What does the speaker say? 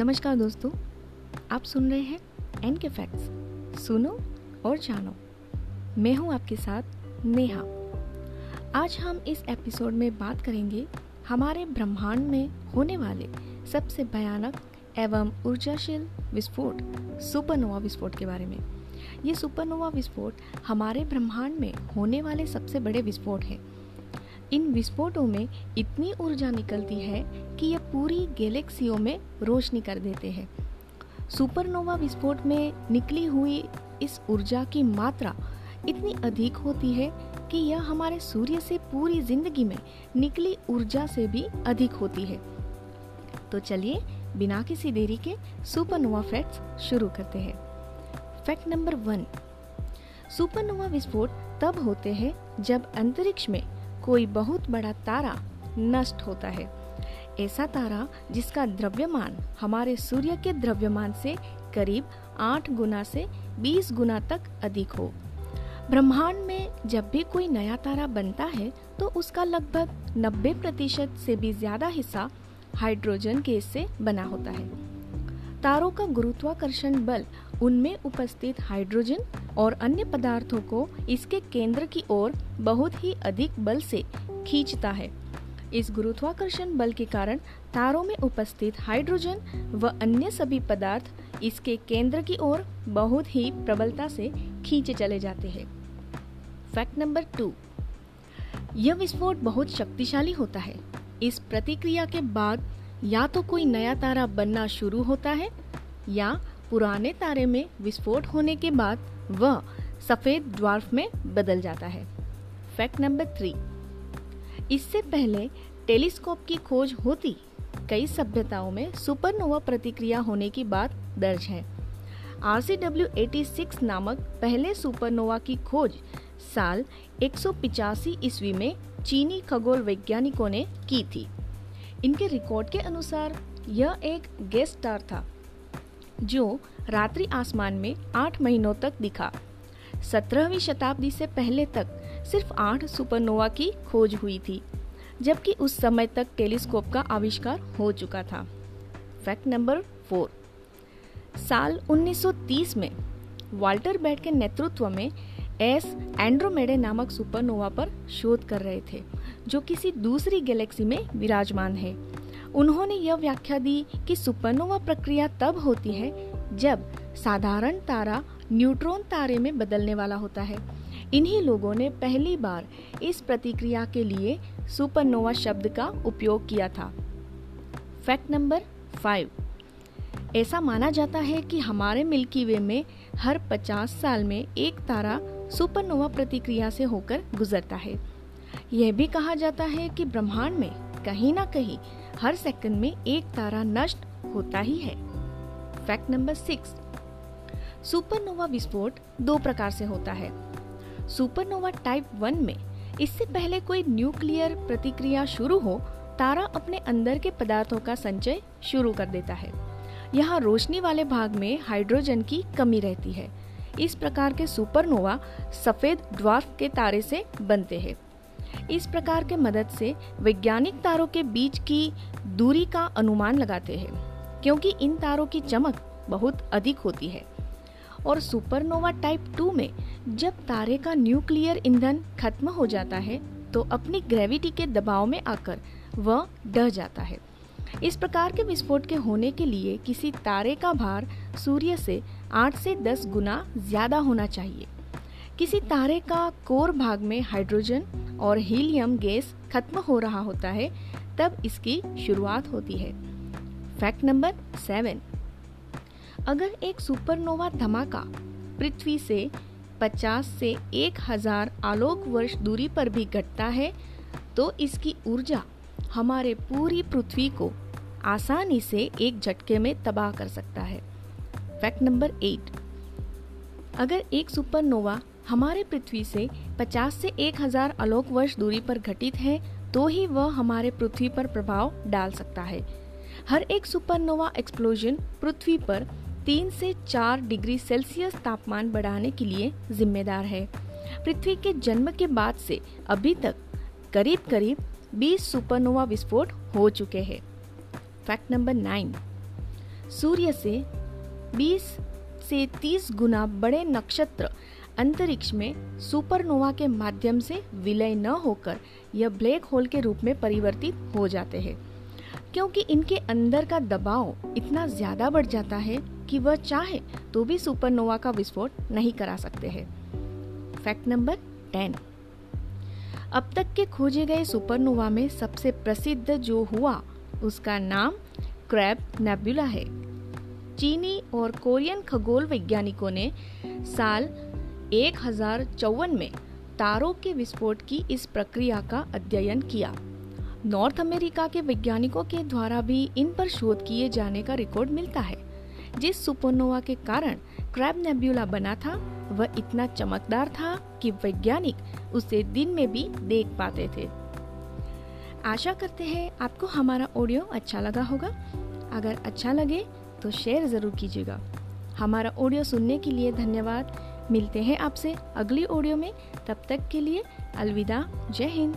नमस्कार दोस्तों, आप सुन रहे हैं एन के फैक्ट्स सुनो और जानो। मैं हूँ आपके साथ नेहा। आज हम इस एपिसोड में बात करेंगे हमारे ब्रह्मांड में होने वाले सबसे भयानक एवं ऊर्जाशील विस्फोट, सुपरनोवा विस्फोट के बारे में। ये सुपरनोवा विस्फोट हमारे ब्रह्मांड में होने वाले सबसे बड़े विस्फोट हैं। इन विस्फोटों में इतनी ऊर्जा निकलती है कि यह पूरी गैलेक्सियों में रोशनी कर देते हैं। सुपरनोवा विस्फोट में निकली हुई इस ऊर्जा की मात्रा इतनी अधिक होती है कि यह हमारे सूर्य से पूरी ज़िंदगी में निकली ऊर्जा से भी अधिक होती है। तो चलिए, बिना किसी देरी के सुपरनोवा फैक्ट्स शुरू करते हैं। फैक्ट नंबर वन, सुपरनोवा विस्फोट तब होते हैं जब अंतरिक्ष में कोई बहुत बड़ा तारा नष्ट होता है। ऐसा तारा जिसका द्रव्यमान हमारे सूर्य के द्रव्यमान से करीब आठ गुना से बीस गुना तक अधिक हो। ब्रह्मांड में जब भी कोई नया तारा बनता है तो उसका लगभग 90 प्रतिशत से भी ज़्यादा हिस्सा हाइड्रोजन गैस से बना होता है। तारों का गुरुत्वाकर्षण बल, उनमें उपस्थित हाइड्रोजन और अन्य पदार्थों को इसके केंद्र की ओर बहुत ही अधिक बल से खींचता है। इस गुरुत्वाकर्षण बल के कारण तारों में उपस्थित हाइड्रोजन व अन्य सभी पदार्थ इसके केंद्र की ओर बहुत ही प्रबलता से खींचे चले जाते हैं। Fact number two. यह विस्फोट बहुत शक्तिशाली होता है। इस प्रतिक्रिया के बाद या तो कोई नया तारा बनना शुरू होता है, या पुराने तारे में विस्फोट होने के बाद वह सफ़ेद ड्वार्फ में बदल जाता है। फैक्ट नंबर थ्री इससे पहले टेलीस्कोप की खोज होती, कई सभ्यताओं में सुपरनोवा प्रतिक्रिया होने की बात दर्ज है। RCW 86 नामक पहले सुपरनोवा की खोज साल एक सौ ईस्वी में चीनी खगोल वैज्ञानिकों ने की थी। इनके रिकॉर्ड के अनुसार, यह एक गेस्ट स्टार था, जो रात्रि आसमान में आठ महीनों तक दिखा। सत्रहवीं शताब्दी से पहले तक सिर्फ़ आठ सुपरनोवा की खोज हुई थी, जबकि उस समय तक टेलीस्कोप का आविष्कार हो चुका था। फैक्ट नंबर फोर साल 1930 में वाल्टर बैट के नेतृत्व में एस एंड्रोमेडे नामक सुपरनोवा पर शोध कर रहे थे। जो किसी दूसरी गैलेक्सी में विराजमान है। उन्होंने यह व्याख्या दी कि सुपरनोवा प्रक्रिया तब होती है जब साधारण तारा न्यूट्रॉन तारे में बदलने वाला होता है। इन्हीं लोगों ने पहली बार इस प्रतिक्रिया के लिए सुपरनोवा शब्द का उपयोग किया था। Fact number five. ऐसा माना जाता है कि हमारे मिल्की वे में हर 50 साल में एक तारा सुपरनोवा प्रतिक्रिया से होकर गुजरता है। यह भी कहा जाता है कि ब्रह्मांड में कहीं ना कहीं हर सेकंड में एक तारा नष्ट होता ही है। फैक्ट नंबर सिक्स सुपरनोवा विस्फोट दो प्रकार से होता है। सुपरनोवा टाइप वन में इससे पहले कोई न्यूक्लियर प्रतिक्रिया शुरू हो, तारा अपने अंदर के पदार्थों का संचय शुरू कर देता है। यहाँ रोशनी वाले भाग में हाइड्रोजन की कमी रहती है। इस प्रकार के सुपरनोवा सफ़ेद ड्वार्फ के तारे से बनते हैं। इस प्रकार के मदद से वैज्ञानिक तारों के बीच की दूरी का अनुमान लगाते हैं, क्योंकि इन तारों की चमक बहुत अधिक होती है। और सुपरनोवा टाइप 2 में जब तारे का न्यूक्लियर ईंधन खत्म हो जाता है तो अपनी ग्रेविटी के दबाव में आकर वह डह जाता है। इस प्रकार के विस्फोट के होने के लिए किसी तारे का भार सूर्य से 8 से 10 गुना ज़्यादा होना चाहिए। किसी तारे का कोर भाग में हाइड्रोजन और हीलियम गैस खत्म हो रहा होता है, तब इसकी शुरुआत होती है। Fact number seven. अगर एक सुपरनोवा धमाका पृथ्वी से 50 से 1000 आलोक वर्ष दूरी पर भी घटता है तो इसकी ऊर्जा हमारे पूरी पृथ्वी को आसानी से एक झटके में तबाह कर सकता है। Fact number eight. अगर एक सुपरनोवा हमारे पृथ्वी से 50 से 1000 आलोक वर्ष दूरी पर घटित है तो ही वह हमारे पृथ्वी पर प्रभाव डाल सकता है। हर एक सुपरनोवा एक्सप्लोजन पृथ्वी पर तीन से चार डिग्री सेल्सियस तापमान बढ़ाने के लिए जिम्मेदार है। पृथ्वी के जन्म के बाद से अभी तक करीब करीब 20 सुपरनोवा विस्फोट हो चुके हैं। फैक्ट नंबर नाइन सूर्य से 20 से 30 गुना बड़े नक्षत्र अंतरिक्ष में सुपरनोवा के माध्यम से विलय न होकर यह ब्लैक होल के रूप में परिवर्तित हो जाते हैं। क्योंकि इनके अंदर का दबाव इतना ज़्यादा बढ़ जाता है कि वह चाहे तो भी सुपरनोवा का विस्फोट नहीं करा सकते हैं। Fact number ten. अब तक के खोजे गए सुपरनोवा में सबसे प्रसिद्ध जो हुआ, उसका नाम क्रैब नेबुला है। चीनी और कोरियन खगोल वैज्ञानिकों ने साल एक हज़ार चौवन में तारों के विस्फोट की इस प्रक्रिया का अध्ययन किया। नॉर्थ अमेरिका के वैज्ञानिकों के द्वारा भी इन पर शोध किए जाने का रिकॉर्ड मिलता है। जिस सुपरनोवा के कारण क्रैब नेब्यूला बना था, वह इतना चमकदार था कि वैज्ञानिक उसे दिन में भी देख पाते थे। आशा करते हैं आपको हमारा ऑडियो अच्छा लगा होगा। अगर अच्छा लगे तो शेयर ज़रूर कीजिएगा। हमारा ऑडियो सुनने के लिए धन्यवाद। मिलते हैं आपसे अगली ऑडियो में। तब तक के लिए अलविदा जय हिंद।